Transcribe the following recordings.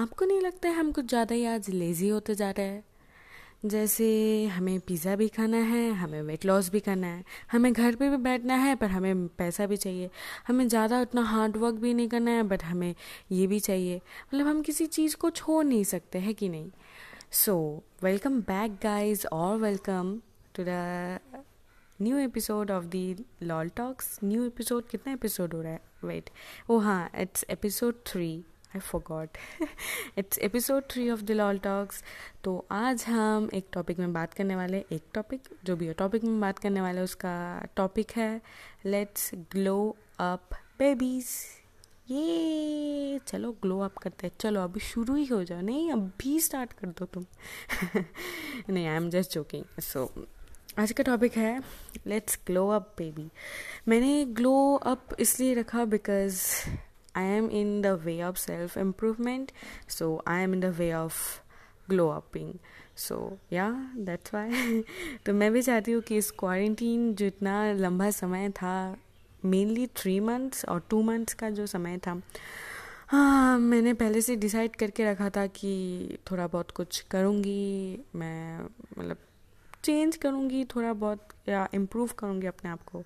आपको नहीं लगता है हम कुछ ज़्यादा ही आज लेज़ी होते जा रहे हैं? जैसे हमें पिज़्ज़ा भी खाना है, हमें वेट लॉस भी करना है, हमें घर पे भी बैठना है, पर हमें पैसा भी चाहिए। हमें ज़्यादा उतना हार्ड वर्क भी नहीं करना है बट हमें ये भी चाहिए। मतलब हम किसी चीज़ को छोड़ नहीं सकते, हैं कि नहीं? सो वेलकम बैक गाइज़ और welcome to the new episode of the lol talks new episode कितना एपिसोड हो रहा है? वेट ओ हाँ it's episode three I forgot it's episode three of the lol talks तो आज हम एक टॉपिक में बात करने वाले एक टॉपिक जो भी है। टॉपिक में बात करने वाले उसका टॉपिक है लेट्स ग्लो अप बेबीज़ ये चलो ग्लो अप करते हैं। चलो, अभी शुरू ही हो जाओ। नहीं, अभी स्टार्ट कर दो तुम। नहीं I am just joking so आज का टॉपिक है लेट्स ग्लो अप बेबी मैंने ग्लो अप इसलिए रखा because I am in the way of self improvement, so I am in the way of glow upping. So yeah that's why तो मैं भी चाहती हूँ कि इस क्वारंटीन जो इतना लंबा समय था मेनली थ्री मंथ्स और टू मंथ्स का जो समय था हाँ मैंने पहले से डिसाइड करके रखा था कि थोड़ा बहुत कुछ करूँगी मैं मतलब चेंज करूँगी थोड़ा बहुत या इम्प्रूव करूँगी अपने आप को।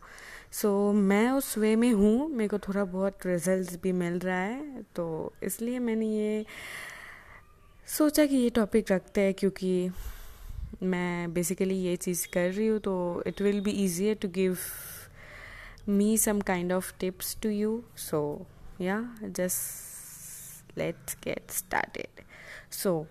सो so, मैं उस वे में हूँ मेरे को थोड़ा बहुत रिज़ल्ट भी मिल रहा है तो इसलिए मैंने ये सोचा कि ये टॉपिक रखते हैं क्योंकि मैं बेसिकली ये चीज़ कर रही हूँ तो it will be easier to give me some kind of tips to you so yeah just let's get started so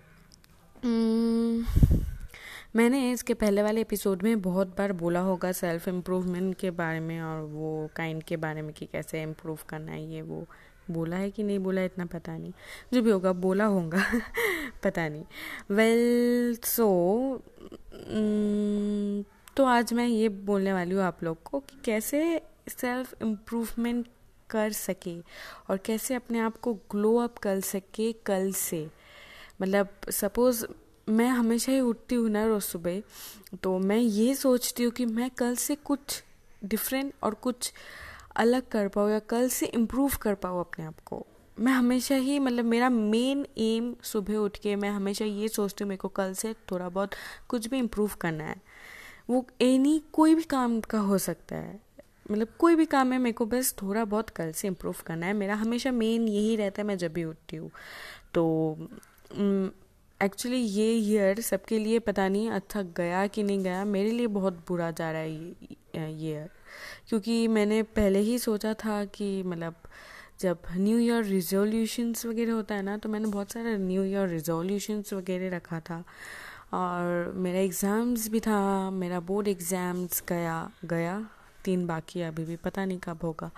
मैंने इसके पहले वाले एपिसोड में बहुत बार बोला होगा सेल्फ इम्प्रूवमेंट के बारे में और वो काइंड के बारे में कि कैसे इम्प्रूव करना है ये वो बोला है कि नहीं बोला इतना पता नहीं। जो भी होगा बोला होगा पता नहीं। वेल well, सो so, तो आज मैं ये बोलने वाली हूँ आप लोग को कि कैसे सेल्फ इम्प्रूवमेंट कर सके और कैसे अपने आप को ग्लो अप कर सके कल से। मतलब सपोज़ मैं हमेशा ही उठती हूँ ना रोज़ सुबह तो मैं ये सोचती हूँ कि मैं कल से कुछ डिफरेंट और कुछ अलग कर पाऊँ या कल से इम्प्रूव कर पाऊँ अपने आप को। मैं हमेशा ही मतलब मेरा मेन एम सुबह उठ के मैं हमेशा ये सोचती हूँ मेरे को कल से थोड़ा बहुत कुछ भी इम्प्रूव करना है। वो एनी कोई भी काम का हो सकता है। मतलब कोई भी काम है मेरे को बस थोड़ा बहुत कल से इम्प्रूव करना है। मेरा हमेशा मेन यही रहता है मैं जब भी उठती हूँ। तो एक्चुअली ये ईयर सबके लिए पता नहीं अच्छा गया कि नहीं गया। मेरे लिए बहुत बुरा जा रहा है ये ईयर क्योंकि मैंने पहले ही सोचा था कि मतलब जब न्यू ईयर रिजोल्यूशंस वगैरह होता है ना तो मैंने बहुत सारे न्यू ईयर रिजोल्यूशंस वगैरह रखा था। और मेरा एग्ज़ाम्स भी था, मेरा बोर्ड एग्ज़ाम्स गया गया। तीन बाकी अभी भी पता नहीं कब होगा।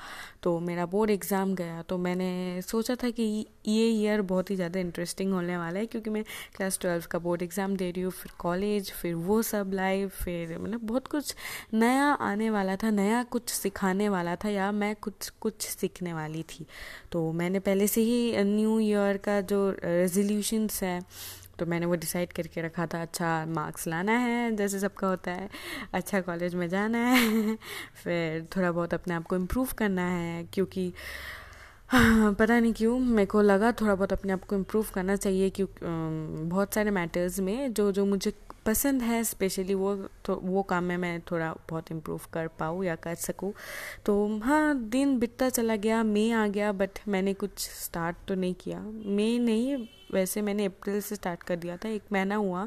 तो मेरा बोर्ड एग्ज़ाम गया तो मैंने सोचा था कि ये ईयर बहुत ही ज़्यादा इंटरेस्टिंग होने वाला है, क्योंकि मैं क्लास ट्वेल्व का बोर्ड एग्ज़ाम दे रही हूँ, फिर कॉलेज, फिर वो सब लाइफ फिर मतलब बहुत कुछ नया आने वाला था, नया कुछ सिखाने वाला था, या मैं कुछ कुछ सीखने वाली थी। तो मैंने पहले से ही न्यू ईयर का जो रेजोल्यूशंस है तो मैंने वो डिसाइड करके रखा था अच्छा मार्क्स लाना है जैसे सबका होता है। अच्छा कॉलेज में जाना है। फिर थोड़ा बहुत अपने आप को इम्प्रूव करना है क्योंकि हाँ, पता नहीं क्यों मेरे को लगा थोड़ा बहुत अपने आप को इम्प्रूव करना चाहिए क्यों बहुत सारे मैटर्स में जो जो मुझे पसंद है स्पेशली वो तो वो काम में मैं थोड़ा बहुत इम्प्रूव कर पाऊँ या कर सकूँ। तो हाँ दिन बीतता चला गया मई आ गया बट मैंने कुछ स्टार्ट तो नहीं किया। मई नहीं वैसे मैंने अप्रैल से स्टार्ट कर दिया था, एक महीना हुआ,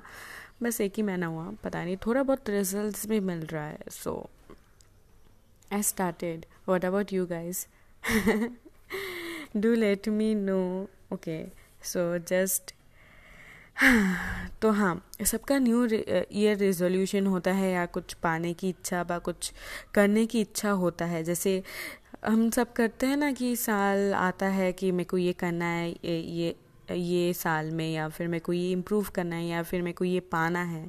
बस एक ही महीना हुआ, पता नहीं, थोड़ा बहुत रिज़ल्ट भी मिल रहा है so I started what about you guys do let me know okay so just तो हाँ सबका न्यू ईयर रेजोल्यूशन होता है या कुछ पाने की इच्छा या कुछ करने की इच्छा होता है। जैसे हम सब करते हैं ना कि साल आता है कि मेरे को ये करना है, ये ये ये साल में या फिर मेरे को ये इम्प्रूव करना है या फिर मेरे को ये पाना है।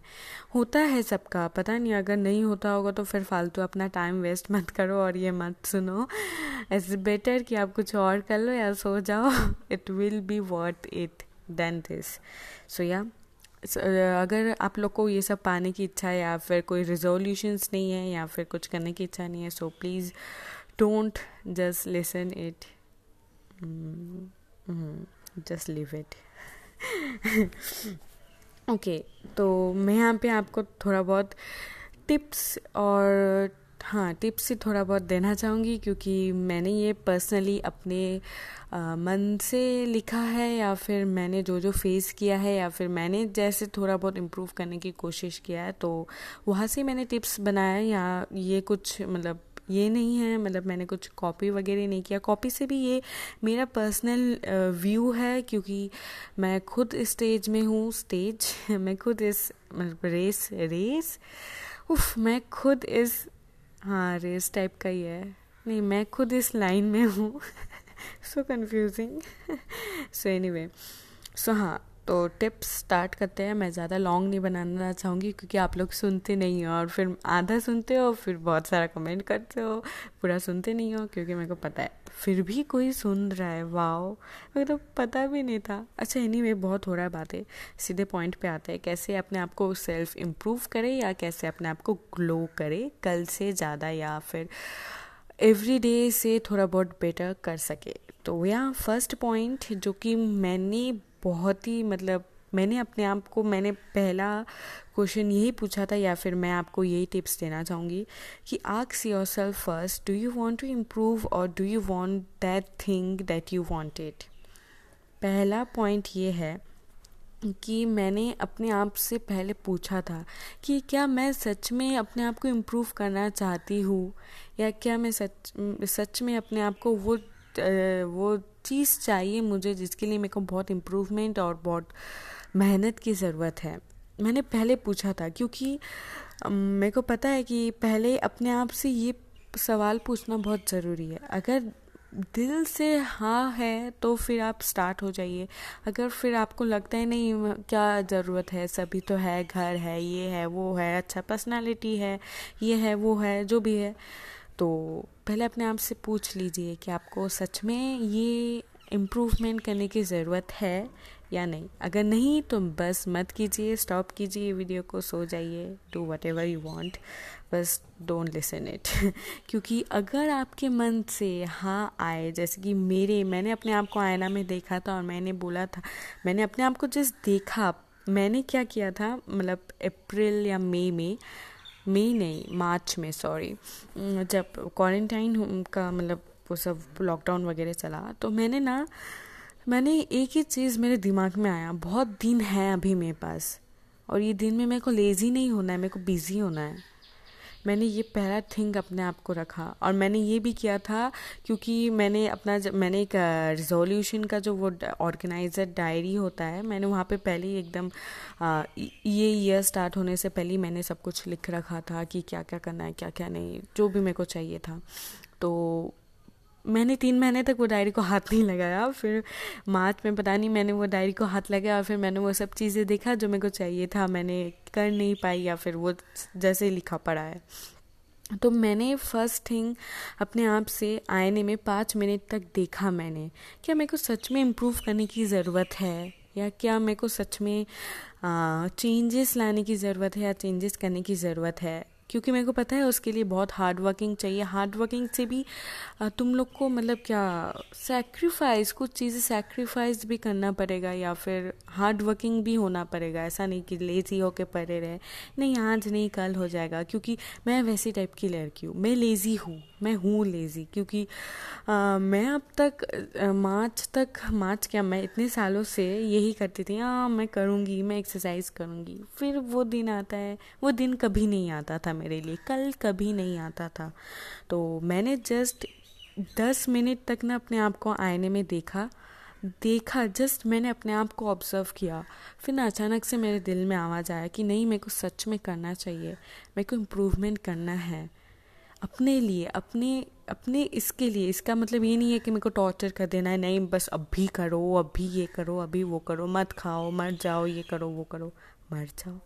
होता है सबका, पता नहीं अगर नहीं होता होगा तो फिर फालतू अपना टाइम वेस्ट मत करो और ये मत सुनो। इट्स बेटर कि आप कुछ और कर लो या सो जाओ। It will be what it then this so yeah अगर आप लोग को ये सब पाने की इच्छा है या फिर कोई रिजोल्यूशंस नहीं है या फिर कुछ करने की इच्छा नहीं है so please don't just listen it just live it okay तो मैं यहाँ पे आपको थोड़ा बहुत टिप्स और हाँ टिप्स ही थोड़ा बहुत देना चाहूँगी क्योंकि मैंने ये पर्सनली अपने आ, मन से लिखा है या फिर मैंने जो जो फेस किया है या फिर मैंने जैसे थोड़ा बहुत इम्प्रूव करने की कोशिश किया है तो वहाँ से मैंने टिप्स बनाया या ये कुछ मतलब ये नहीं है मतलब मैंने कुछ कॉपी वगैरह नहीं किया। कॉपी से भी ये मेरा पर्सनल व्यू है क्योंकि मैं खुद स्टेज में हूँ स्टेज मैं खुद इस मतलब रेस रेस उफ, मैं खुद इस हाँ रेस टाइप का ही है। नहीं, मैं खुद इस लाइन में हूँ। So confusing so any way सो हाँ तो टिप्स स्टार्ट करते हैं। मैं ज़्यादा लॉन्ग नहीं बनाना चाहूँगी क्योंकि आप लोग सुनते नहीं हो और फिर आधा सुनते हो फिर बहुत सारा कमेंट करते हो पूरा सुनते नहीं हो क्योंकि मेरे को पता है। फिर भी कोई सुन रहा है वाओ। मेरे तो पता भी नहीं था। अच्छा एनी anyway, बहुत हो रहा है बातें। सीधे पॉइंट पे आते हैं। कैसे अपने आप को सेल्फ इम्प्रूव करे या कैसे अपने आप को ग्लो करे? कल से ज़्यादा या फिर एवरी डे से थोड़ा बहुत बेटर कर सके। तो यहाँ फ़र्स्ट पॉइंट जो कि मैंने बहुत ही मतलब मैंने अपने आप को, मैंने पहला क्वेश्चन यही पूछा था या फिर मैं आपको यही टिप्स देना चाहूँगी कि आक्स yourself first do you want to improve और do you want that thing that you wanted पहला पॉइंट ये है कि मैंने अपने आप से पहले पूछा था कि क्या मैं सच में अपने आप को इम्प्रूव करना चाहती हूँ? या क्या मैं सच सच में अपने आप को वो वो चीज़ चाहिए मुझे जिसके लिए मेरे को बहुत इम्प्रूवमेंट और बहुत मेहनत की ज़रूरत है। मैंने पहले पूछा था क्योंकि मेरे को पता है कि पहले अपने आप से ये सवाल पूछना बहुत ज़रूरी है। अगर दिल से हाँ है तो फिर आप स्टार्ट हो जाइए। अगर फिर आपको लगता है नहीं क्या ज़रूरत है? सभी तो है, घर है, ये है, वो है अच्छा पर्सनालिटी है, ये है, वो है, जो भी है। तो पहले अपने आप से पूछ लीजिए कि आपको सच में ये इम्प्रूवमेंट करने की ज़रूरत है या नहीं। अगर नहीं तो बस मत कीजिए स्टॉप कीजिए वीडियो को, सो जाइए do whatever you want बस डोंट लिसन इट क्योंकि अगर आपके मन से हाँ आए, जैसे कि मेरे, मैंने अपने आप को आयना में देखा था और मैंने बोला था, मैंने अपने आप को जस्ट देखा, मैंने क्या किया था मतलब अप्रैल या मई में मई नहीं, मार्च में सॉरी जब क्वारंटाइन का मतलब वो सब लॉकडाउन वगैरह चला तो मैंने ना, मैंने एक ही चीज़ मेरे दिमाग में आया, बहुत दिन है अभी मेरे पास, और ये दिन में मेरे को लेज़ी नहीं होना है, मेरे को बिज़ी होना है। मैंने ये पहला थिंग अपने आप को रखा और मैंने ये भी किया था क्योंकि मैंने अपना मैंने एक रिजोल्यूशन का जो वो ऑर्गेनाइजर डायरी होता है, मैंने वहाँ पे पहले ही एकदम ये ईयर स्टार्ट होने से पहले ही मैंने सब कुछ लिख रखा था कि क्या क्या करना है क्या क्या नहीं, जो भी मेरे को चाहिए था। तो मैंने तीन महीने तक वो डायरी को हाथ नहीं लगाया, फिर मार्च में पता नहीं मैंने वो डायरी को हाथ लगाया और फिर मैंने वो सब चीज़ें देखा जो मेरे को चाहिए था, मैंने कर नहीं पाई या फिर वो जैसे लिखा पड़ा है। तो मैंने फ़र्स्ट थिंग अपने आप से आईने में पाँच मिनट तक देखा मैंने, क्या मेरे को सच में इम्प्रूव करने की ज़रूरत है? या क्या मेरे को सच में चेंजेस लाने की ज़रूरत है या चेंजेस करने की ज़रूरत है? क्योंकि मेरे को पता है उसके लिए बहुत हार्ड वर्किंग चाहिए। हार्ड वर्किंग से भी तुम लोग को मतलब क्या सेक्रीफाइस कुछ चीज़ें सेक्रीफाइस भी करना पड़ेगा या फिर हार्ड वर्किंग भी होना पड़ेगा। ऐसा नहीं कि लेज़ी होके पड़े रहे। नहीं, आज नहीं, कल हो जाएगा। क्योंकि मैं वैसी टाइप की लड़की हूँ। मैं लेज़ी हूँ। मैं हूँ लेज़ी क्योंकि आ, मैं अब तक मार्च तक मार्च क्या मैं इतने सालों से यही करती थी हाँ मैं करूँगी मैं एक्सरसाइज करूँगी। फिर वो दिन आता है वो दिन कभी नहीं आता था मेरे लिए कल कभी नहीं आता था। तो मैंने जस्ट दस मिनट तक ना अपने आप को आईने में देखा देखा जस्ट मैंने अपने आप को ऑब्ज़र्व किया। फिर ना अचानक से मेरे दिल में आवाज़ आया कि नहीं मेरे को सच में करना चाहिए मेरे को इम्प्रूवमेंट करना है। अपने लिए, अपने अपने इसके लिए। इसका मतलब ये नहीं है कि मेरे को टॉर्चर कर देना है, नहीं, बस अभी करो, अभी ये करो, अभी वो करो, मत खाओ मर जाओ, ये करो, वो करो, मर जाओ,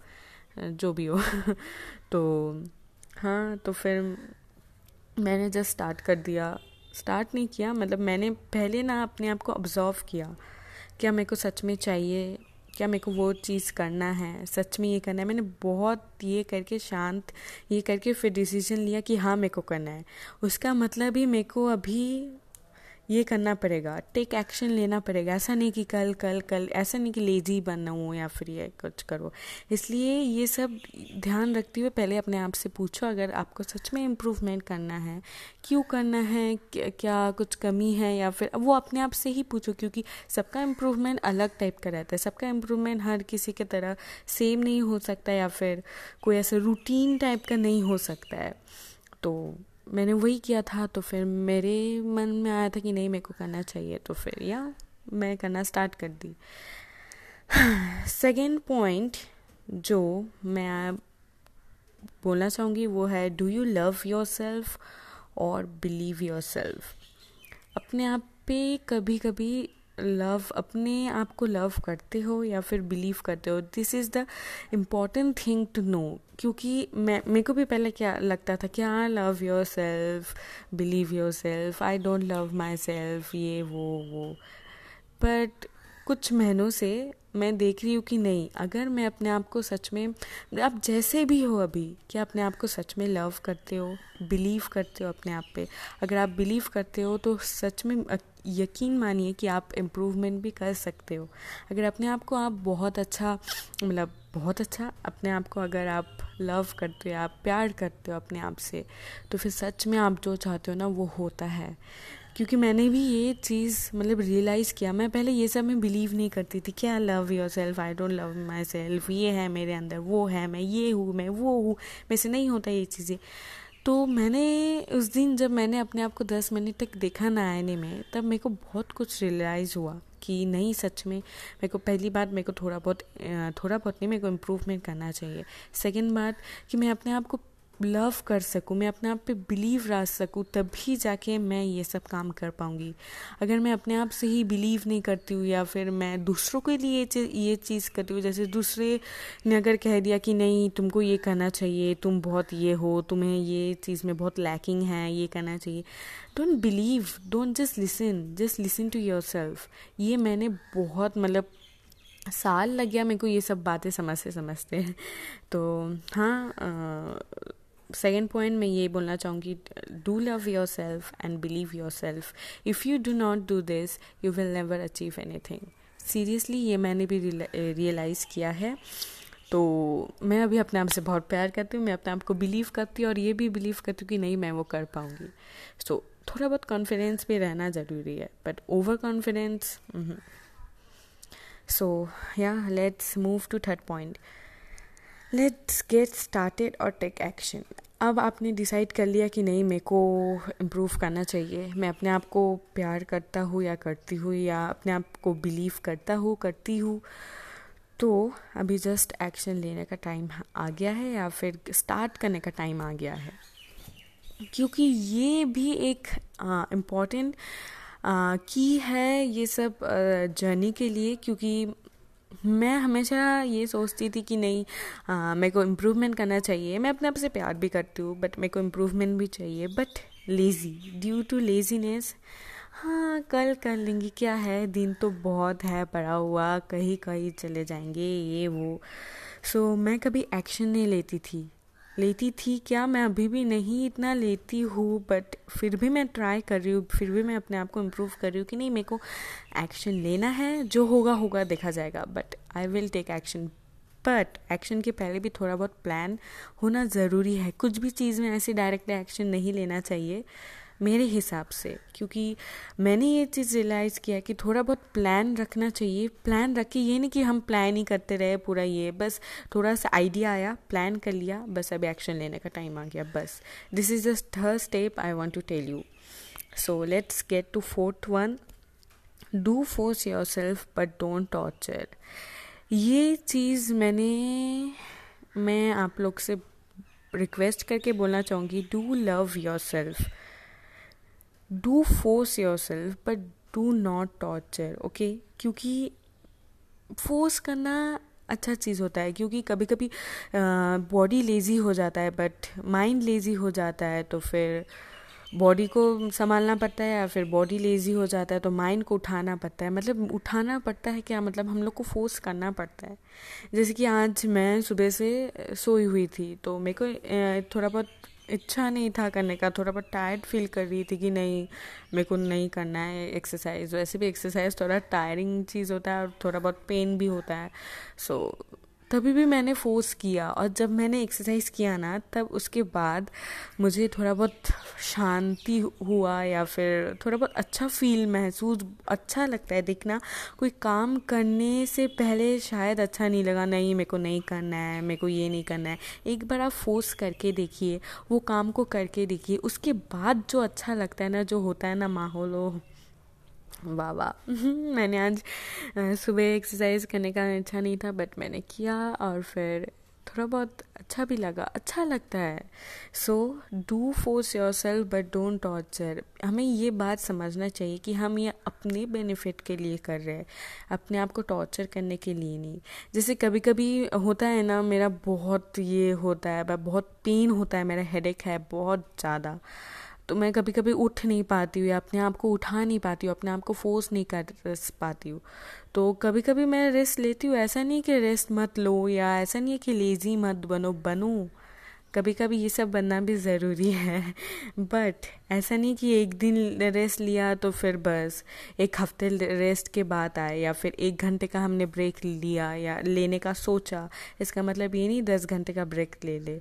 जो भी हो। तो हाँ तो फिर मैंने जस्ट स्टार्ट कर दिया। स्टार्ट नहीं किया मतलब मैंने पहले ना अपने आप को ऑब्ज़र्व किया। क्या मेरे को सच में चाहिए? क्या मेरे को वो चीज़ करना है? सच में ये करना है। मैंने बहुत ये करके शांत, ये करके फिर डिसीज़न लिया कि हाँ मेरे को करना है। उसका मतलब ही मेरे को अभी ये करना पड़ेगा टेक एक्शन लेना पड़ेगा। ऐसा नहीं कि कल कल कल, ऐसा नहीं कि लेजी बनना हो या फिर ये कुछ करो। इसलिए ये सब ध्यान रखते हुए पहले अपने आप से पूछो, अगर आपको सच में इम्प्रूवमेंट करना है, क्यों करना है, क्या कुछ कमी है, या फिर वो अपने आप से ही पूछो, क्योंकि सबका इम्प्रूवमेंट अलग टाइप का रहता है। सबका इम्प्रूवमेंट हर किसी की तरह सेम नहीं हो सकता या फिर कोई ऐसा रूटीन टाइप का नहीं हो सकता है। तो मैंने वही किया था तो फिर मेरे मन में आया था कि नहीं, मेरे को करना चाहिए। तो फिर, या, मैं करना स्टार्ट कर दी। सेकेंड पॉइंट जो मैं बोलना चाहूँगी, वो है do you love yourself और बिलीव योर सेल्फ अपने आप पे कभी कभी लव अपने आप को लव करते हो या फिर बिलीव करते हो this is the important thing to know क्योंकि मैं, मेरे को भी पहले क्या लगता था कि हाँ love yourself believe yourself I don't love myself ये, वो वो. बट कुछ महीनों से मैं देख रही हूँ कि नहीं, अगर मैं अपने आप को सच में, आप जैसे भी हो अभी क्या अपने आप को सच में लव करते हो बिलीव करते हो अपने आप पे, अगर आप बिलीव करते हो तो सच में यकीन मानिए कि आप इम्प्रूवमेंट भी कर सकते हो। अगर अपने आप को आप बहुत अच्छा मतलब बहुत अच्छा अपने आप को अगर आप लव करते हो, आप प्यार करते हो अपने आप से तो फिर सच में आप जो चाहते हो ना वो होता है। क्योंकि मैंने भी ये चीज़ मतलब रियलाइज़ किया। मैं पहले ये सब में बिलीव नहीं करती थी क्या love yourself I don't love myself ये है मेरे अंदर, वो है मैं, ये हूँ मैं, वो हूँ, मेरे से नहीं होता ये चीज़ें। तो मैंने उस दिन जब मैंने अपने आप को दस मिनट तक देखा ना आईने में, तब मेरे को बहुत कुछ रियलाइज़ हुआ कि नहीं, सच में मेरे को पहली बात मेरे को थोड़ा बहुत थोड़ा बहुत नहीं, मेरे को इम्प्रूवमेंट करना चाहिए। सेकेंड बात कि मैं अपने आप को लव कर सकूँ, मैं अपने आप पे बिलीव रख सकूँ, तभी जाके मैं ये सब काम कर पाऊँगी। अगर मैं अपने आप से ही बिलीव नहीं करती हूँ या फिर मैं दूसरों के लिए ये चीज़ करती हूँ, जैसे दूसरे ने अगर कह दिया कि नहीं, तुमको ये करना चाहिए, तुम बहुत ये हो, तुम्हें ये चीज़ में बहुत लैकिंग है, ये करना चाहिए। Don't believe don't just listen just listen to yourself ये मैंने बहुत मतलब साल लग गया मेरे को ये सब बातें समझते समझते तो हाँ सेकेंड पॉइंट मैं ये बोलना चाहूँगी do love yourself and believe yourself if you do not do this you will never achieve anything seriously ये मैंने भी रियलाइज़ किया है। तो मैं अभी अपने आप से बहुत प्यार करती हूँ मैं अपने आप को बिलीव करती हूँ और ये भी बिलीव करती हूँ कि नहीं मैं वो कर पाऊँगी। सो so, थोड़ा बहुत कॉन्फिडेंस भी रहना ज़रूरी है but over confidence so yeah let's move to third point let's get started और टेक एक्शन अब आपने डिसाइड कर लिया कि नहीं, मेरे को इम्प्रूव करना चाहिए। मैं अपने आप को प्यार करता हूँ या करती हूँ या अपने आप को बिलीव करता हूँ, करती हूँ तो अभी जस्ट एक्शन लेने का टाइम आ गया है या फिर स्टार्ट करने का टाइम आ गया है? क्योंकि ये भी एक इंपॉर्टेंट की है ये सब जर्नी के लिए, क्योंकि मैं हमेशा ये सोचती थी कि नहीं मेरे को इम्प्रूवमेंट करना चाहिए। मैं अपने आप से प्यार भी करती हूँ बट मेरे को इम्प्रूवमेंट भी चाहिए। But lazy due to laziness हाँ कल कर लेंगी। क्या है? दिन तो बहुत है पड़ा हुआ कहीं कहीं चले जाएँगे ये वो। सो so, मैं कभी एक्शन नहीं लेती थी। लेती थी क्या? मैं अभी भी नहीं इतना लेती हूँ बट फिर भी मैं ट्राई कर रही हूँ, फिर भी मैं अपने आप को इम्प्रूव कर रही हूँ कि नहीं, मेरे को एक्शन लेना है, जो होगा होगा, देखा जाएगा but I will take action but action के पहले भी थोड़ा बहुत प्लान होना ज़रूरी है। कुछ भी चीज़ में ऐसे डायरेक्ट एक्शन नहीं लेना चाहिए। मेरे हिसाब से, क्योंकि मैंने ये चीज़ रियलाइज़ किया कि थोड़ा बहुत प्लान रखना चाहिए। प्लान रख ये नहीं कि हम प्लान ही करते रहे पूरा ये, बस थोड़ा सा आइडिया आया प्लान कर लिया, बस अब एक्शन लेने का टाइम आ गया, बस। This is the third step I want to tell you so let's get to fourth one do force yourself but don't torture ये चीज़ मैंने, मैं आप लोग से रिक्वेस्ट करके बोलना चाहूँगी do love yourself do force yourself but do not torture okay क्योंकि फोर्स करना अच्छा चीज़ होता है, क्योंकि कभी कभी बॉडी लेज़ी हो जाता है बट माइंड लेज़ी हो जाता है तो फिर बॉडी को संभालना पड़ता है, या फिर बॉडी लेज़ी हो जाता है तो माइंड को उठाना पड़ता है। मतलब उठाना पड़ता है क्या? मतलब हम लोग को फोर्स करना पड़ता है। जैसे कि आज मैं सुबह से सोई हुई थी तो मेरे को थोड़ा बहुत इच्छा नहीं था करने का थोड़ा बहुत टायर्ड फील कर रही थी कि नहीं मेरे को नहीं करना है एक्सरसाइज वैसे भी एक्सरसाइज थोड़ा टायरिंग चीज़ होता है और थोड़ा बहुत पेन भी होता है। सो so, तभी भी मैंने फोर्स किया और जब मैंने एक्सरसाइज किया ना, तब उसके बाद मुझे थोड़ा बहुत शांति हुआ या फिर थोड़ा बहुत अच्छा फील महसूस अच्छा लगता है देखना। कोई काम करने से पहले शायद अच्छा नहीं लगा, नहीं, मेरे को नहीं करना है, मेरे को ये नहीं करना है। एक बार आप फोर्स करके देखिए, वो काम को करके देखिए, उसके बाद जो अच्छा लगता है ना, जो होता है ना माहौल वाह वाह। मैंने आज सुबह एक्सरसाइज करने का अच्छा नहीं था बट मैंने किया और फिर थोड़ा बहुत अच्छा भी लगा। अच्छा लगता है। So do force yourself but don't torture हमें ये बात समझना चाहिए कि हम ये अपने बेनिफिट के लिए कर रहे हैं। अपने आप को टॉर्चर करने के लिए नहीं। जैसे कभी कभी होता है ना, मेरा बहुत ये होता है, बहुत पेन होता है, मेरा हेडेक है बहुत ज़्यादा। तो मैं कभी कभी उठ नहीं पाती हूँ या अपने आप को उठा नहीं पाती हूँ, अपने आप को फोर्स नहीं कर पाती हूँ। तो कभी कभी मैं रेस्ट लेती हूँ, ऐसा नहीं कि रेस्ट मत लो या ऐसा नहीं है कि लेज़ी मत बनो, बनूँ। कभी कभी ये सब बनना भी ज़रूरी है। बट ऐसा नहीं कि एक दिन रेस्ट लिया तो फिर बस, एक हफ़्ते रेस्ट के बाद आए या फिर एक घंटे का हमने ब्रेक लिया या लेने का सोचा, इसका मतलब ये नहीं दस घंटे का ब्रेक ले ले।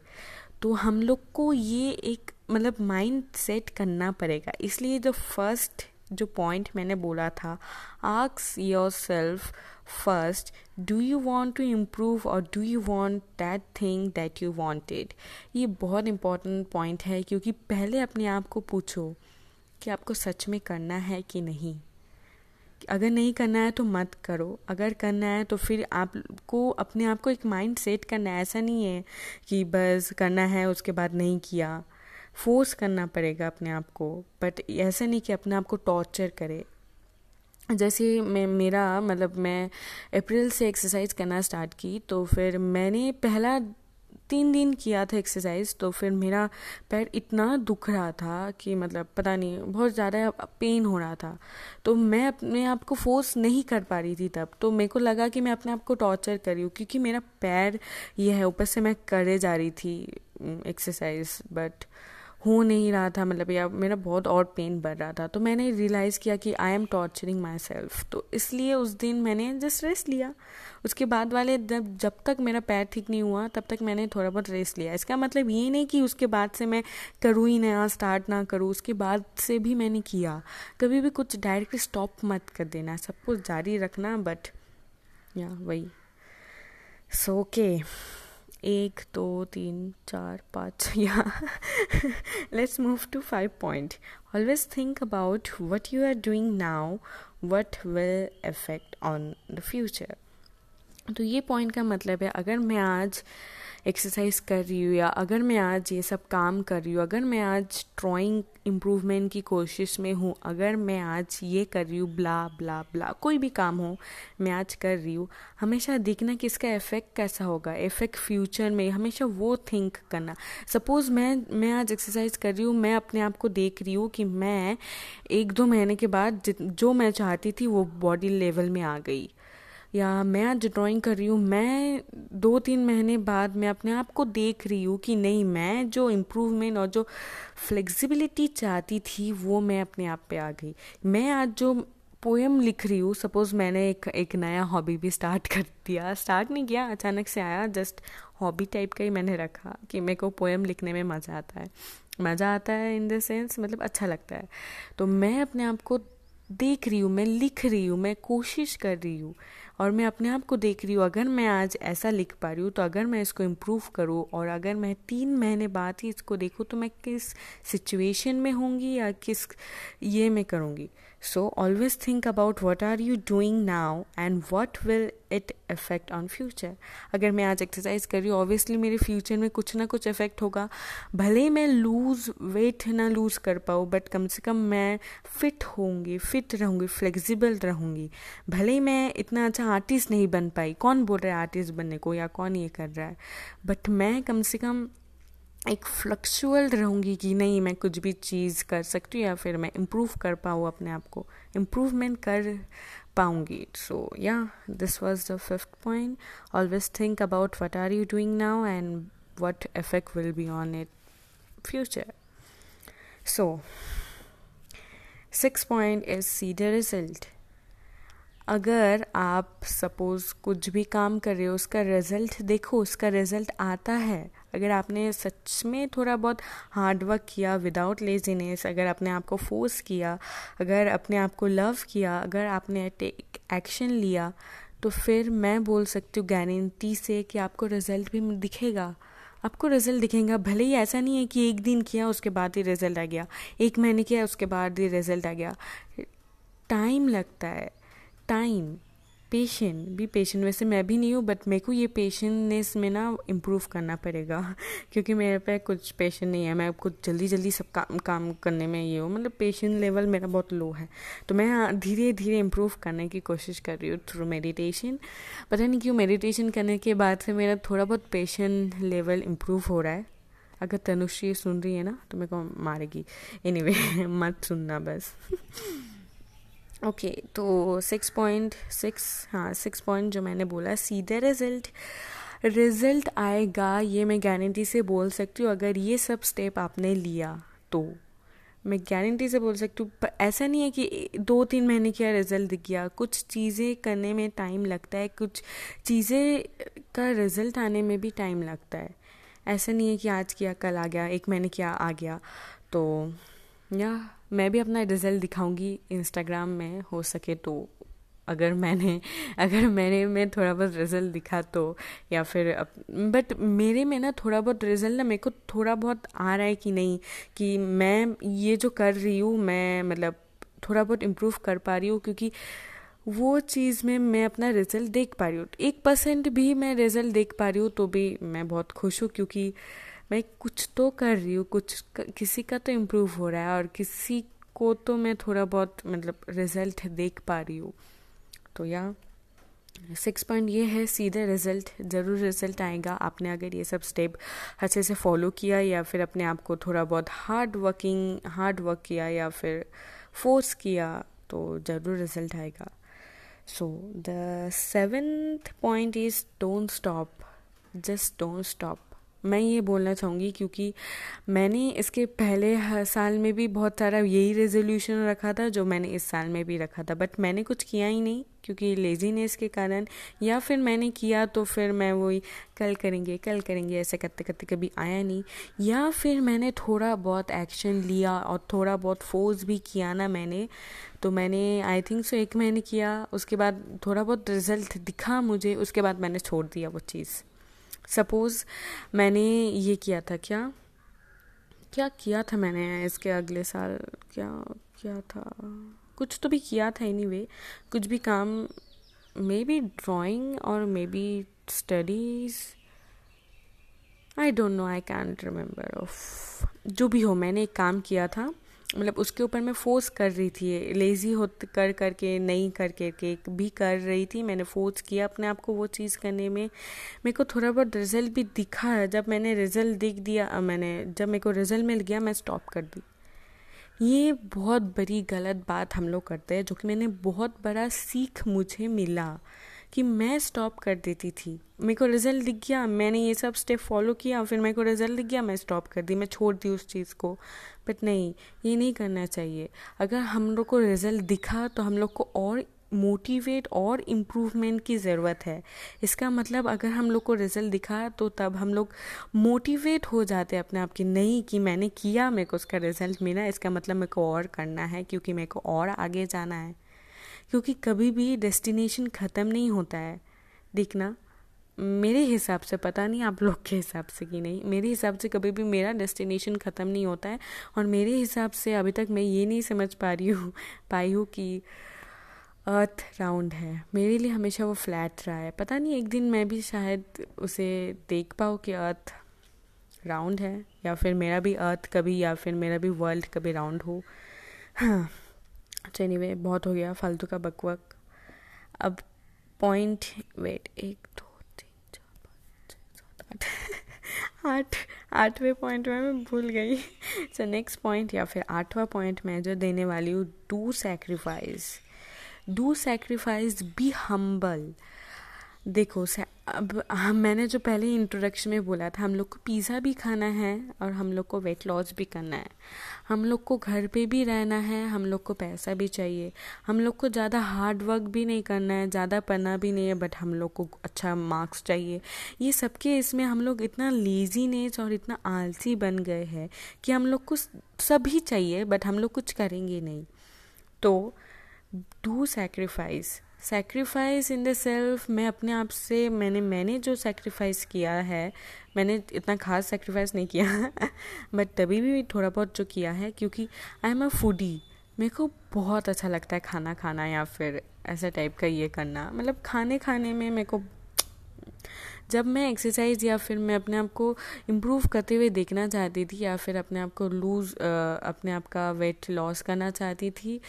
तो हम लोग को ये एक मतलब माइंड सेट करना पड़ेगा। इसलिए जो फ़र्स्ट जो पॉइंट मैंने बोला था आक्स yourself first do you want to improve और do you want that thing that you wanted ये बहुत इंपॉर्टेंट पॉइंट है, क्योंकि पहले अपने आप को पूछो कि आपको सच में करना है कि नहीं। अगर नहीं करना है तो मत करो। अगर करना है तो फिर आपको, अपने आप को एक माइंड सेट करना है। ऐसा नहीं है कि बस करना है, उसके बाद नहीं किया। फोर्स करना पड़ेगा अपने आप को बट ऐसा नहीं कि अपने आप को टॉर्चर करे। जैसे मैं, मेरा मतलब मैं अप्रैल से एक्सरसाइज करना स्टार्ट की तो फिर मैंने पहला तीन दिन किया था एक्सरसाइज तो फिर मेरा पैर इतना दुख रहा था कि मतलब पता नहीं, बहुत ज़्यादा पेन हो रहा था। तो मैं अपने आप को फोर्स नहीं कर पा रही थी तब तो मेरे को लगा कि मैं अपने आप को टॉर्चर कर रही हूँ, क्योंकि मेरा पैर यह है, ऊपर से मैं करे जा रही थी एक्सरसाइज बट हो नहीं रहा था मतलब या मेरा बहुत और पेन बढ़ रहा था तो मैंने रियलाइज़ किया कि I am torturing myself तो इसलिए उस दिन मैंने जस्ट रेस्ट लिया। उसके बाद वाले जब जब तक मेरा पैर ठीक नहीं हुआ, तब तक मैंने थोड़ा बहुत रेस्ट लिया। इसका मतलब ये नहीं कि उसके बाद से मैं करूँ ही नया स्टार्ट ना करूँ, उसके बाद से भी मैंने किया। कभी भी कुछ डायरेक्टली स्टॉप मत कर देना, सब कुछ जारी रखना बट या वही। सो ओके एक दो तीन चार पाँच या let's move to five point always think about what you are doing now what will affect on the future तो ये पॉइंट का मतलब है, अगर मैं आज एक्सरसाइज कर रही हूँ या अगर मैं आज ये सब काम कर रही हूँ, अगर मैं आज ड्राइंग इम्प्रूवमेंट की कोशिश में हूँ, अगर मैं आज ये कर रही हूँ ब्ला ब्ला ब्ला कोई भी काम हो, मैं आज कर रही हूँ, हमेशा देखना कि इसका इफ़ेक्ट कैसा होगा इफ़ेक्ट फ्यूचर में हमेशा वो थिंक करना। सपोज़ मैं मैं आज एक्सरसाइज कर रही हूँ, मैं अपने आप को देख रही हूँ कि मैं एक दो महीने के बाद जो मैं चाहती थी वो बॉडी लेवल में आ गई। या मैं आज ड्राइंग कर रही हूँ, मैं दो तीन महीने बाद मैं अपने आप को देख रही हूँ कि नहीं, मैं जो इम्प्रूवमेंट और जो फ्लेक्सिबिलिटी चाहती थी, वो मैं अपने आप पे आ गई। मैं आज जो पोएम लिख रही हूँ सपोज़ मैंने एक एक नया हॉबी भी स्टार्ट कर दिया। स्टार्ट नहीं किया, अचानक से आया जस्ट हॉबी टाइप का ही मैंने रखा कि मेरे को पोएम लिखने में मज़ा आता है। मज़ा आता है इन द सेंस मतलब अच्छा लगता है। तो मैं अपने आप को देख रही हूँ, मैं लिख रही हूँ, मैं कोशिश कर रही हूँ। और मैं अपने आप को देख रही हूँ, अगर मैं आज ऐसा लिख पा रही हूँ तो अगर मैं इसको इम्प्रूव करूँ और अगर मैं तीन महीने बाद ही इसको देखूँ तो मैं किस सिचुएशन में होंगी या किस ये मैं करूँगी। So always think about what are you doing now and what will it affect on future अगर मैं आज एक्सरसाइज कर रही हूँ ऑब्वियसली मेरे फ्यूचर में कुछ ना कुछ इफ़ेक्ट होगा। भले ही मैं लूज़ वेट ना लूज़ कर पाऊँ बट कम से कम मैं फिट होंगी फिट रहूँगी फ्लेक्सिबल रहूँगी। भले ही मैं इतना अच्छा आर्टिस्ट नहीं बन पाई, कौन बोल रहा है आर्टिस्ट बनने को या कौन ये कर रहा है? बट मैं कम से कम एक फ्लक्चुअल रहूँगी कि नहीं, मैं कुछ भी चीज़ कर सकती हूँ या फिर मैं इम्प्रूव कर पाऊँ अपने आप को इम्प्रूवमेंट कर पाऊँगी। So yeah this was the fifth point always think about what are you doing now and what effect will be on it future so six point is see the result अगर आप suppose कुछ भी काम कर रहे हो, उसका result देखो, उसका रिज़ल्ट आता है। अगर आपने सच में थोड़ा बहुत हार्ड वर्क किया विदाउट लेजीनेस अगर आपने आप को फोर्स किया, अगर अपने आप को लव किया, अगर आपने टेक एक्शन लिया तो फिर मैं बोल सकती हूँ गारंटी से कि आपको रिज़ल्ट भी दिखेगा। आपको रिज़ल्ट दिखेगा, भले ही ऐसा नहीं है कि एक दिन किया, उसके बाद ही रिज़ल्ट आ गया, एक महीने किया, उसके बाद ही रिज़ल्ट आ गया। टाइम लगता है। टाइम पेशेंट भी पेशेंट वैसे मैं भी नहीं हूँ बट मेरे को ये पेशेंटनेस में ना इम्प्रूव करना पड़ेगा क्योंकि मेरे पे कुछ पेशेंट नहीं है। मैं कुछ जल्दी जल्दी सब काम काम करने में ये हूँ। मतलब पेशेंट लेवल मेरा बहुत लो है। तो मैं धीरे धीरे इम्प्रूव करने की कोशिश कर रही हूँ थ्रू मेडिटेशन पता नहीं क्यों मेडिटेशन करने के बाद से मेरा थोड़ा बहुत पेशेंट लेवल इम्प्रूव हो रहा है। अगर तनुश्री सुन रही है ना तो मेरे को मारेगी। एनी anyway, मत सुनना बस। ओके तो सिक्स पॉइंट सिक्स हाँ सिक्स पॉइंट जो मैंने बोला सीधे रिज़ल्ट रिज़ल्ट आएगा, ये मैं गारंटी से बोल सकती हूँ, अगर ये सब स्टेप आपने लिया तो मैं गारंटी से बोल सकती हूँ ऐसा नहीं है कि दो तीन महीने किया रिज़ल्ट दिख गया कुछ चीज़ें करने में टाइम लगता है, कुछ चीज़ें का रिज़ल्ट आने में भी टाइम लगता है। ऐसा नहीं है कि आज किया, कल आ गया, एक महीने किया, आ गया तो या मैं भी अपना रिज़ल्ट दिखाऊँगी इंस्टाग्राम में, हो सके तो। अगर मैंने अगर मैंने, में थोड़ा बहुत रिज़ल्ट दिखा तो या फिर बट मेरे में ना थोड़ा बहुत रिज़ल्ट ना मेरे को थोड़ा बहुत आ रहा है कि नहीं, कि मैं ये जो कर रही हूँ, मैं मतलब थोड़ा बहुत इम्प्रूव कर पा रही हूँ, क्योंकि वो चीज़ में मैं अपना रिज़ल्ट देख पा रही हूँ। एक परसेंट भी मैं रिज़ल्ट देख पा रही हूँ तो भी मैं बहुत खुश हूँ, क्योंकि मैं कुछ तो कर रही हूँ, कुछ किसी का तो इम्प्रूव हो रहा है और किसी को तो मैं थोड़ा बहुत मतलब रिज़ल्ट देख पा रही हूँ। तो या सिक्स पॉइंट ये है, सीधे रिज़ल्ट ज़रूर रिज़ल्ट आएगा। आपने अगर ये सब स्टेप अच्छे से फॉलो किया या फिर अपने आप को थोड़ा बहुत हार्ड वर्किंग हार्ड वर्क किया या फिर फोर्स किया तो ज़रूर रिज़ल्ट आएगा। So the seventh point is don't stop just don't stop मैं ये बोलना चाहूँगी क्योंकि मैंने इसके पहले साल में भी बहुत सारा यही रेजोल्यूशन रखा था, जो मैंने इस साल में भी रखा था। बट मैंने कुछ किया ही नहीं क्योंकि लेजीनेस के कारण। या फिर मैंने किया तो फिर मैं वही, कल करेंगे कल करेंगे, ऐसे करते करते कभी आया नहीं। या फिर मैंने थोड़ा बहुत एक्शन लिया और थोड़ा बहुत फोर्स भी किया ना मैंने। तो मैंने आई थिंक सो एक महीने किया, उसके बाद थोड़ा बहुत रिज़ल्ट दिखा मुझे, उसके बाद मैंने छोड़ दिया वो चीज़। सपोज़ मैंने ये किया था क्या? क्या किया था मैंने इसके अगले साल? क्या क्या था? कुछ तो भी किया था एनी anyway, कुछ भी काम मे बी ड्राइंग और maybe studies I don't know I can remember of जो भी हो मैंने एक काम किया था। मतलब उसके ऊपर मैं फोर्स कर रही थी लेज़ी हो कर, करके, नहीं कर, करके भी कर रही थी, मैंने फोर्स किया अपने आप को वो चीज़ करने में। मेरे को थोड़ा बहुत रिज़ल्ट भी दिखा, जब मैंने रिज़ल्ट दिख दिया मैंने, जब मेरे को रिज़ल्ट मिल गया, मैं स्टॉप कर दी। ये बहुत बड़ी गलत बात हम लोग करते हैं, जो कि मैंने बहुत बड़ा सीख मुझे मिला। कि मैं स्टॉप कर देती थी। मेरे को रिज़ल्ट दिख गया, मैंने ये सब स्टेप फॉलो किया, फिर मेरे को रिज़ल्ट दिख गया, मैं स्टॉप कर दी, मैं छोड़ दी उस चीज़ को। बट नहीं, ये नहीं करना चाहिए। अगर हम लोग को रिज़ल्ट दिखा तो हम लोग को और मोटिवेट और इम्प्रूवमेंट की ज़रूरत है। इसका मतलब अगर हम लोग को रिज़ल्ट दिखा तो तब हम लोग मोटिवेट हो जाते अपने आप की नहीं, कि मैंने किया, मेरे को उसका रिज़ल्ट मिला। इसका मतलब मेरे को और करना है, क्योंकि मेरे को और आगे जाना है। क्योंकि कभी भी डेस्टिनेशन ख़त्म नहीं होता है। देखना, मेरे हिसाब से पता नहीं आप लोग के हिसाब से कि नहीं। मेरे हिसाब से कभी भी मेरा डेस्टिनेशन ख़त्म नहीं होता है और मेरे हिसाब से अभी तक मैं ये नहीं समझ पा रही हूँ, पाई हूँ कि अर्थ राउंड है। मेरे लिए हमेशा वो फ्लैट रहा है। पता नहीं एक दिन मैं भी शायद उसे देख पाऊँ कि अर्थ राउंड है या फिर मेरा भी अर्थ कभी या फिर मेरा भी वर्ल्ड कभी राउंड हो। हाँ। अच्छा एनीवे बहुत हो गया, फालतू का बकवक। अब पॉइंट वेट एक, दो, तीन, चार, पाँच छः सात, आठ। आठ, आठवें पॉइंट में मैं भूल गई। सो नेक्स्ट पॉइंट या फिर आठवां पॉइंट मैं जो देने वाली हूँ do sacrifice do sacrifice be humble देखो अब हम मैंने जो पहले इंट्रोडक्शन में बोला था, हम लोग को पिज़्ज़ा भी खाना है और हम लोग को वेट लॉस भी करना है। हम लोग को घर पे भी रहना है, हम लोग को पैसा भी चाहिए। हम लोग को ज़्यादा हार्ड वर्क भी नहीं करना है, ज़्यादा पढ़ना भी नहीं है बट हम लोग को अच्छा मार्क्स चाहिए। ये सबके इसमें हम लोग इतना लेजीनेस और इतना आलसी बन गए हैं कि हम लोग को सभी चाहिए बट हम लोग कुछ करेंगे नहीं। तो do sacrifice sacrifice in the self मैं अपने आप से, मैंने मैंने जो सेक्रीफाइस किया है, मैंने इतना खास सेक्रीफाइस नहीं किया बट तभी भी थोड़ा बहुत जो किया है, क्योंकि आई एम अ फूडी मेरे को बहुत अच्छा लगता है खाना खाना या फिर ऐसा टाइप का ये करना। मतलब खाने खाने में मेरे को जब मैं एक्सरसाइज या फिर मैं अपने आप को इम्प्रूव करते हुए देखना चाहती थी या फिर अपने आप को लूज़ अपने आप का वेट लॉस करना चाहती थी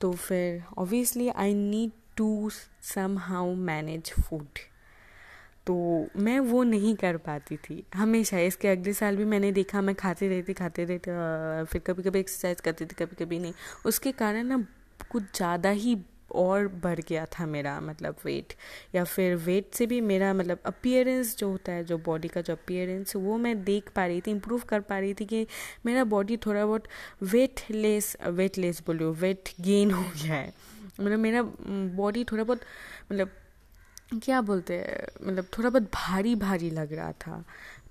तो फिर obviously I need to somehow manage food तो मैं वो नहीं कर पाती थी। हमेशा इसके अगले साल भी मैंने देखा, मैं खाती रहती, खाते रहती फिर कभी कभी एक्सरसाइज करती थी कभी कभी नहीं। उसके कारण ना कुछ ज़्यादा ही और बढ़ गया था मेरा मतलब वेट या फिर वेट से भी मेरा मतलब अपियरेंस जो होता है, जो बॉडी का जो अपियरेंस वो मैं देख पा रही थी इम्प्रूव कर पा रही थी कि मेरा बॉडी थोड़ा बहुत वेट लेस वेट लेस बोलो वेट गेन हो गया है। मतलब मेरा बॉडी थोड़ा बहुत मतलब क्या बोलते हैं मतलब थोड़ा बहुत भारी भारी लग रहा था।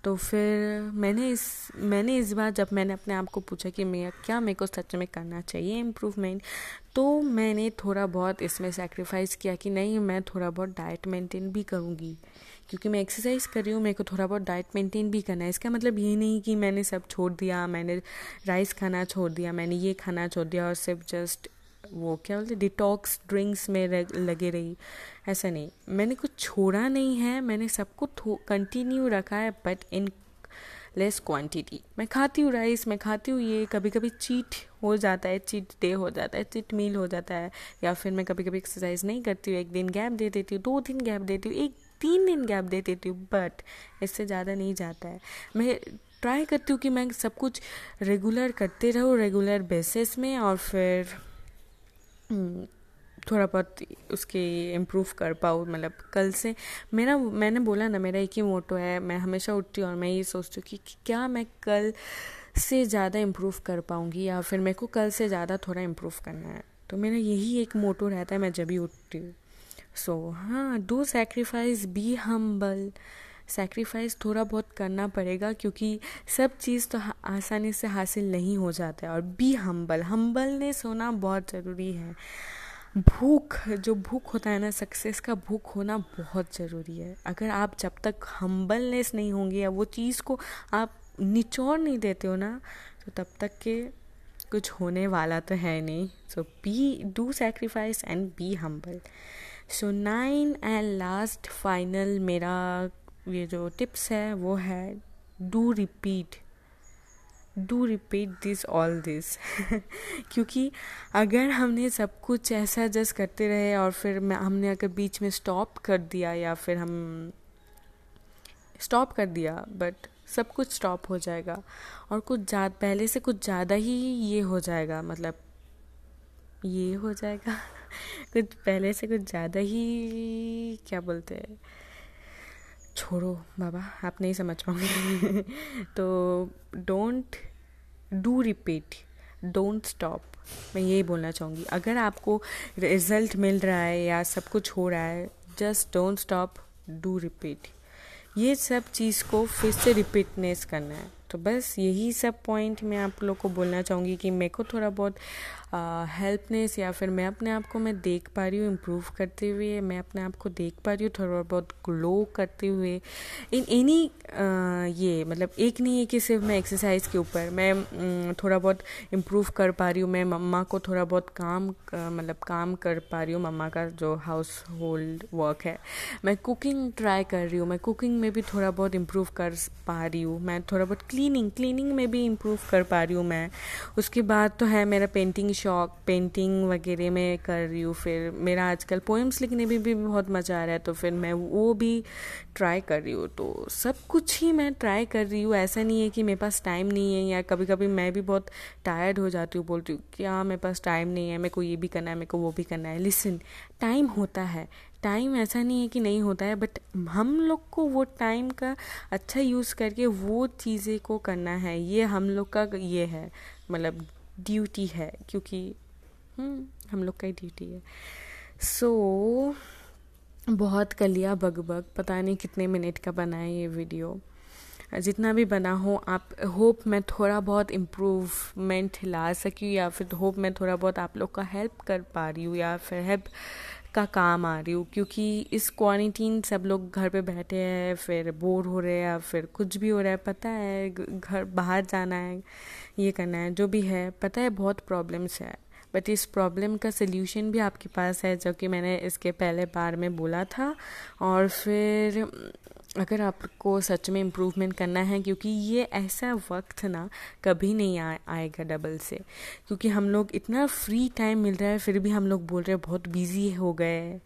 तो फिर मैंने इस मैंने इस बार जब मैंने अपने आप को पूछा कि मैं क्या मेरे को सच में करना चाहिए इम्प्रूवमेंट तो मैंने थोड़ा बहुत इसमें सेक्रीफाइस किया कि नहीं, मैं थोड़ा बहुत डाइट मेंटेन भी करूँगी। क्योंकि मैं एक्सरसाइज कर रही हूँ, मेरे को थोड़ा बहुत डाइट मेंटेन भी करना है। इसका मतलब ये नहीं कि मैंने सब छोड़ दिया, मैंने राइस खाना छोड़ दिया, मैंने ये खाना छोड़ दिया और सिर्फ़ जस्ट वो क्या बोलते डिटॉक्स ड्रिंक्स में लगे रही। ऐसा नहीं। मैंने कुछ छोड़ा नहीं है, मैंने सबको कंटिन्यू रखा है बट इन लेस क्वांटिटी मैं खाती हूँ राइस मैं खाती हूँ ये कभी कभी चीट हो जाता है चीट डे हो जाता है चीट मील हो जाता है, या फिर मैं कभी कभी एक्सरसाइज नहीं करती हूँ, एक दिन गैप दे देती हूँ, दो दिन गैप देती हूँ, एक तीन दिन गैप दे देती हूँ बट इससे ज़्यादा नहीं जाता है। मैं ट्राई करती हूँ कि मैं सब कुछ रेगुलर करते रहूँ रेगुलर बेसिस में, और फिर थोड़ा बहुत उसके इम्प्रूव कर पाऊँ मतलब कल से मेरा मैंने बोला ना मेरा एक ही मोटो है मैं हमेशा उठती हूँ और मैं ये सोचती हूँ कि क्या मैं कल से ज़्यादा इम्प्रूव कर पाऊँगी या फिर मेरे को कल से ज़्यादा थोड़ा इम्प्रूव करना है। तो मेरा यही एक मोटो रहता है मैं जब भी उठती हूँ। सो so, हाँ do sacrifice be humble sacrifice थोड़ा बहुत करना पड़ेगा क्योंकि सब चीज़ तो आसानी से हासिल नहीं हो जाता है। और बी हम्बल हम्बलनेस होना बहुत ज़रूरी है। भूख, जो भूख होता है ना सक्सेस का भूख होना बहुत ज़रूरी है। अगर आप जब तक हम्बलनेस नहीं होंगे या वो चीज़ को आप निचोड़ नहीं देते हो ना तो तब तक के कुछ होने वाला तो है नहीं। So be do sacrifice and be humble so nine and last final मेरा ये जो टिप्स है, वो है do repeat do repeat this all this क्योंकि अगर हमने सब कुछ ऐसा जस्ट करते रहे और फिर मैं, हमने अगर बीच में स्टॉप कर दिया या फिर हम स्टॉप कर दिया बट सब कुछ स्टॉप हो जाएगा और कुछ ज़्यादा पहले से कुछ ज़्यादा ही ये हो जाएगा मतलब ये हो जाएगा। कुछ पहले से कुछ ज़्यादा ही, क्या बोलते हैं? छोड़ो बाबा, आप नहीं समझ पाओगे। तो don't do repeat don't stop मैं यही बोलना चाहूँगी, अगर आपको रिज़ल्ट मिल रहा है या सब कुछ हो रहा है just don't stop do repeat ये सब चीज़ को फिर से रिपीटनेस करना है। तो बस यही सब पॉइंट मैं आप लोग को बोलना चाहूँगी कि मेरे को थोड़ा बहुत हेल्पनेस या फिर मैं अपने आप को मैं देख पा रही हूँ इम्प्रूव करते हुए, मैं अपने आप को देख पा रही हूँ, थोड़ा बहुत ग्लो करते हुए। इन एनी ये मतलब एक नहीं है कि सिर्फ़ मैं एक्सरसाइज के ऊपर, मैं थोड़ा बहुत इम्प्रूव कर पा रही हूँ, मैं मम्मा को थोड़ा बहुत काम मतलब काम कर पा रही हूँ, मम्मा का जो हाउस होल्ड वर्क है। मैं कुकिंग ट्राई कर रही हूँ, मैं कुकिंग में भी थोड़ा बहुत इम्प्रूव कर पा रही हूँ, मैं थोड़ा बहुत क्लीनिंग क्लीनिंग में भी इम्प्रूव कर पा रही हूँ मैं। उसके बाद तो है मेरा पेंटिंग शौक पेंटिंग वगैरह में कर रही हूँ, फिर मेरा आजकल पोएम्स लिखने में भी भी बहुत मज़ा आ रहा है तो फिर मैं वो भी ट्राई कर रही हूँ। तो सब कुछ ही मैं ट्राई कर रही हूँ, ऐसा नहीं है कि मेरे पास टाइम नहीं है, या कभी कभी मैं भी बहुत टायर्ड हो जाती हूँ बोलती हूँ क्या मेरे पास टाइम नहीं है, मेरे को ये भी करना है, मेरे को वो भी करना है। लिसन टाइम होता है। टाइम ऐसा नहीं है कि नहीं होता है बट हम लोग को वो टाइम का अच्छा यूज़ करके वो चीज़ें को करना है। ये हम लोग का ये है मतलब ड्यूटी है क्योंकि हम्म, हम लोग का ही ड्यूटी है। सो so, बहुत कलिया लिया बग बग पता नहीं कितने मिनट का बना है ये वीडियो जितना भी बना हो आप होप मैं थोड़ा बहुत इम्प्रूवमेंट ला सकी या फिर होप मैं थोड़ा बहुत आप लोग का हेल्प कर पा रही हूँ या फिर हेल्प का काम आ रही हूँ, क्योंकि इस क्वारंटीन सब लोग घर पे बैठे हैं, फिर बोर हो रहे हैं फिर कुछ भी हो रहा है, पता है, घर बाहर जाना है, ये करना है, जो भी है, पता है बहुत प्रॉब्लम्स है। बट इस प्रॉब्लम का सल्यूशन भी आपके पास है, जो कि मैंने इसके पहले बार में बोला था। और फिर अगर आपको सच में इम्प्रूवमेंट करना है क्योंकि ये ऐसा वक्त ना कभी नहीं आ, आएगा डबल से। क्योंकि हम लोग इतना फ्री टाइम मिल रहा है फिर भी हम लोग बोल रहे हैं बहुत बिज़ी हो गए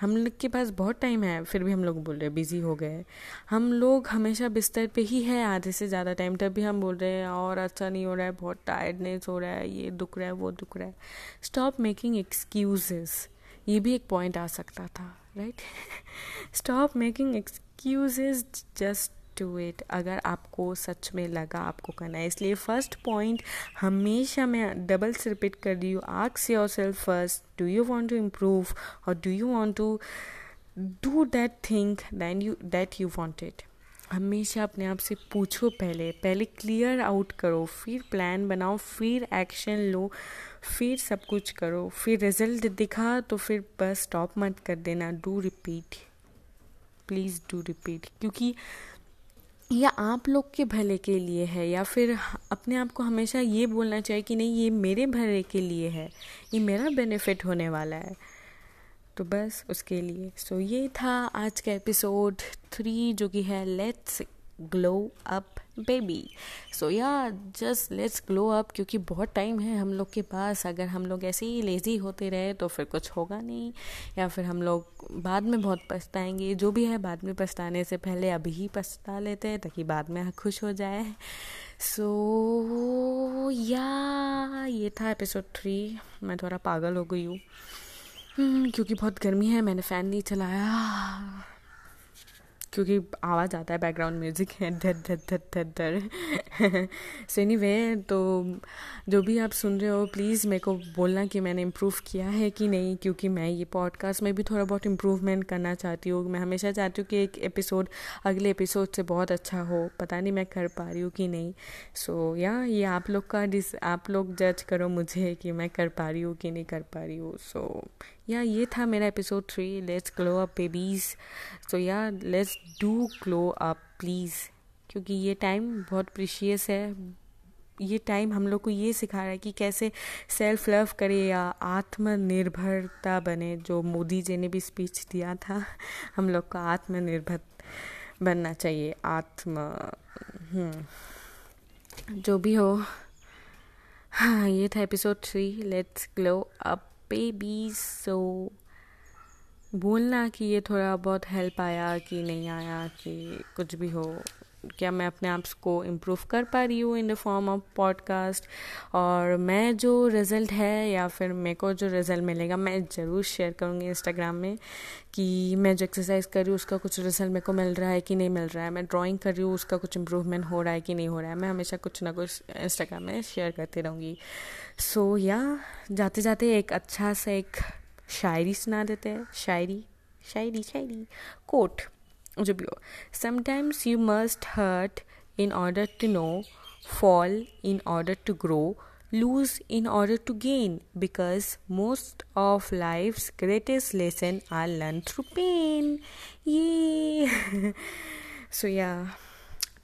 हम लोग के पास बहुत टाइम है फिर भी हम लोग बोल रहे हैं बिज़ी हो गए हम लोग हमेशा बिस्तर पे ही है आधे से ज़्यादा टाइम तब भी हम बोल रहे हैं और अच्छा नहीं हो रहा है बहुत टायर्डनेस हो रहा है ये दुख रहा है वो दुख रहा है। स्टॉप मेकिंग एक्सक्यूजेस ये भी एक पॉइंट आ सकता था right stop making excuses just to it अगर आपको सच में लगा आपको करना है। इसलिए फ़र्स्ट पॉइंट हमेशा मैं डबल से रिपीट कर रही हूँ। आक्स yourself first do you want to improve और do you want to do that think than you that you want it हमेशा अपने आप से पूछो पहले पहले क्लियर आउट करो, फिर प्लान बनाओ, फिर एक्शन लो, फिर सब कुछ करो, फिर रिज़ल्ट दिखा तो फिर बस स्टॉप मत कर देना do repeat please do repeat क्योंकि या आप लोग के भले के लिए है या फिर अपने आप को हमेशा ये बोलना चाहिए कि नहीं ये मेरे भले के लिए है ये मेरा बेनिफिट होने वाला है। तो बस उसके लिए। सो so, ये था आज का एपिसोड थ्री जो कि है let's glow up baby so yeah just let's glow up क्योंकि बहुत टाइम है हम लोग के पास। अगर हम लोग ऐसे ही लेज़ी होते रहे तो फिर कुछ होगा नहीं। या फिर हम लोग बाद में बहुत पछताएँगे। जो भी है बाद में पछताने से पहले अभी ही पछता लेते हैं ताकि बाद में खुश हो जाए। सो so, या ये था एपिसोड थ्री मैं थोड़ा पागल हो गई हूँ। हम्म, क्योंकि बहुत गर्मी है मैंने फ़ैन नहीं चलाया। क्योंकि आवाज़ आता है बैकग्राउंड म्यूज़िक है धर धर धर धर धर। सो एनी वे तो जो भी आप सुन रहे हो प्लीज़ मेरे को बोलना कि मैंने इम्प्रूव किया है कि नहीं क्योंकि मैं ये पॉडकास्ट में भी थोड़ा बहुत इम्प्रूवमेंट करना चाहती हूँ। मैं हमेशा चाहती हूँ कि एक एपिसोड अगले एपिसोड से बहुत अच्छा हो। पता नहीं मैं कर पा रही हूँ कि नहीं। सो so, या ये आप लोग का डिस आप लोग जज करो मुझे कि मैं कर पा रही हूँ कि नहीं कर पा रही हूँ। सो so, या ये था मेरा episode three let's glow up babies so yeah let's do glow up please क्योंकि ये टाइम बहुत प्रीशियस है. ये टाइम हम लोग को ये सिखा रहा है कि कैसे सेल्फ लव करे या आत्मनिर्भरता बने, जो मोदी जी ने भी स्पीच दिया था. हम लोग का आत्मनिर्भर बनना चाहिए. आत्म हम्म। जो भी हो. हाँ ये था episode three let's glow up baby so बोलना कि ये थोड़ा बहुत हेल्प आया कि नहीं आया, कि कुछ भी हो। क्या मैं अपने आप को इम्प्रूव कर पा रही हूँ in the form of podcast और मैं जो रिज़ल्ट है या फिर मेरे को जो रिज़ल्ट मिलेगा मैं ज़रूर शेयर करूँगी इंस्टाग्राम में कि मैं जो एक्सरसाइज कर रही हूँ उसका कुछ रिज़ल्ट मेरे को मिल रहा है कि नहीं मिल रहा है। मैं ड्राइंग कर रही हूँ उसका कुछ इम्प्रूवमेंट हो रहा है कि नहीं हो रहा है। मैं हमेशा कुछ ना कुछ इंस्टाग्राम में शेयर करती रहूँगी। सो so, या जाते जाते एक अच्छा सा एक शायरी सुना देते हैं। शायरी? शायरी शायरी। Quote. Sometimes you must hurt in order to know, fall in order to grow, lose in order to gain, because most of life's greatest lessons are learned through pain. Yay! so, yeah.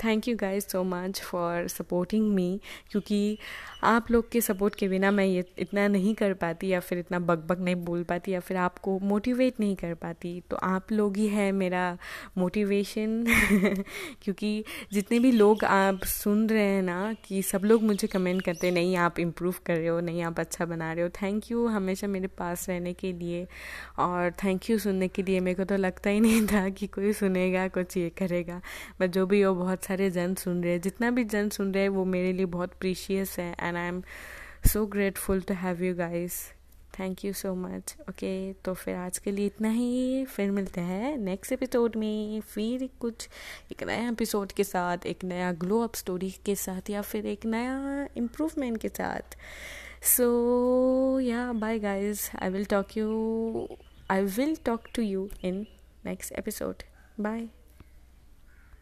Thank you guys so much for supporting me क्योंकि आप लोग के support के बिना मैं ये इतना नहीं कर पाती या फिर इतना बक बक नहीं बोल पाती या फिर आपको मोटिवेट नहीं कर पाती। तो आप लोग ही है मेरा मोटिवेशन क्योंकि जितने भी लोग आप सुन रहे हैं ना, कि सब लोग मुझे कमेंट करते नहीं, आप इम्प्रूव कर रहे हो, नहीं, आप अच्छा बना रहे हो। थैंक यू हमेशा मेरे पास रहने के लिए और थैंक यू सुनने के लिए। मेरे को तो लगता ही नहीं था कि कोई सुनेगा, कुछ ये करेगा। बट जो भी हो, बहुत सारे जन सुन रहे हैं। जितना भी जन सुन रहे हैं, वो मेरे लिए बहुत प्रीशियस है and I am so grateful to have you guys thank you so much okay तो फिर आज के लिए इतना ही। फिर मिलते हैं नेक्स्ट एपिसोड में। फिर कुछ एक नया एपिसोड के साथ, एक नया ग्लो अप स्टोरी के साथ, या फिर एक नया इम्प्रूवमेंट के साथ। So yeah bye guys I will talk you I will talk to you in next episode bye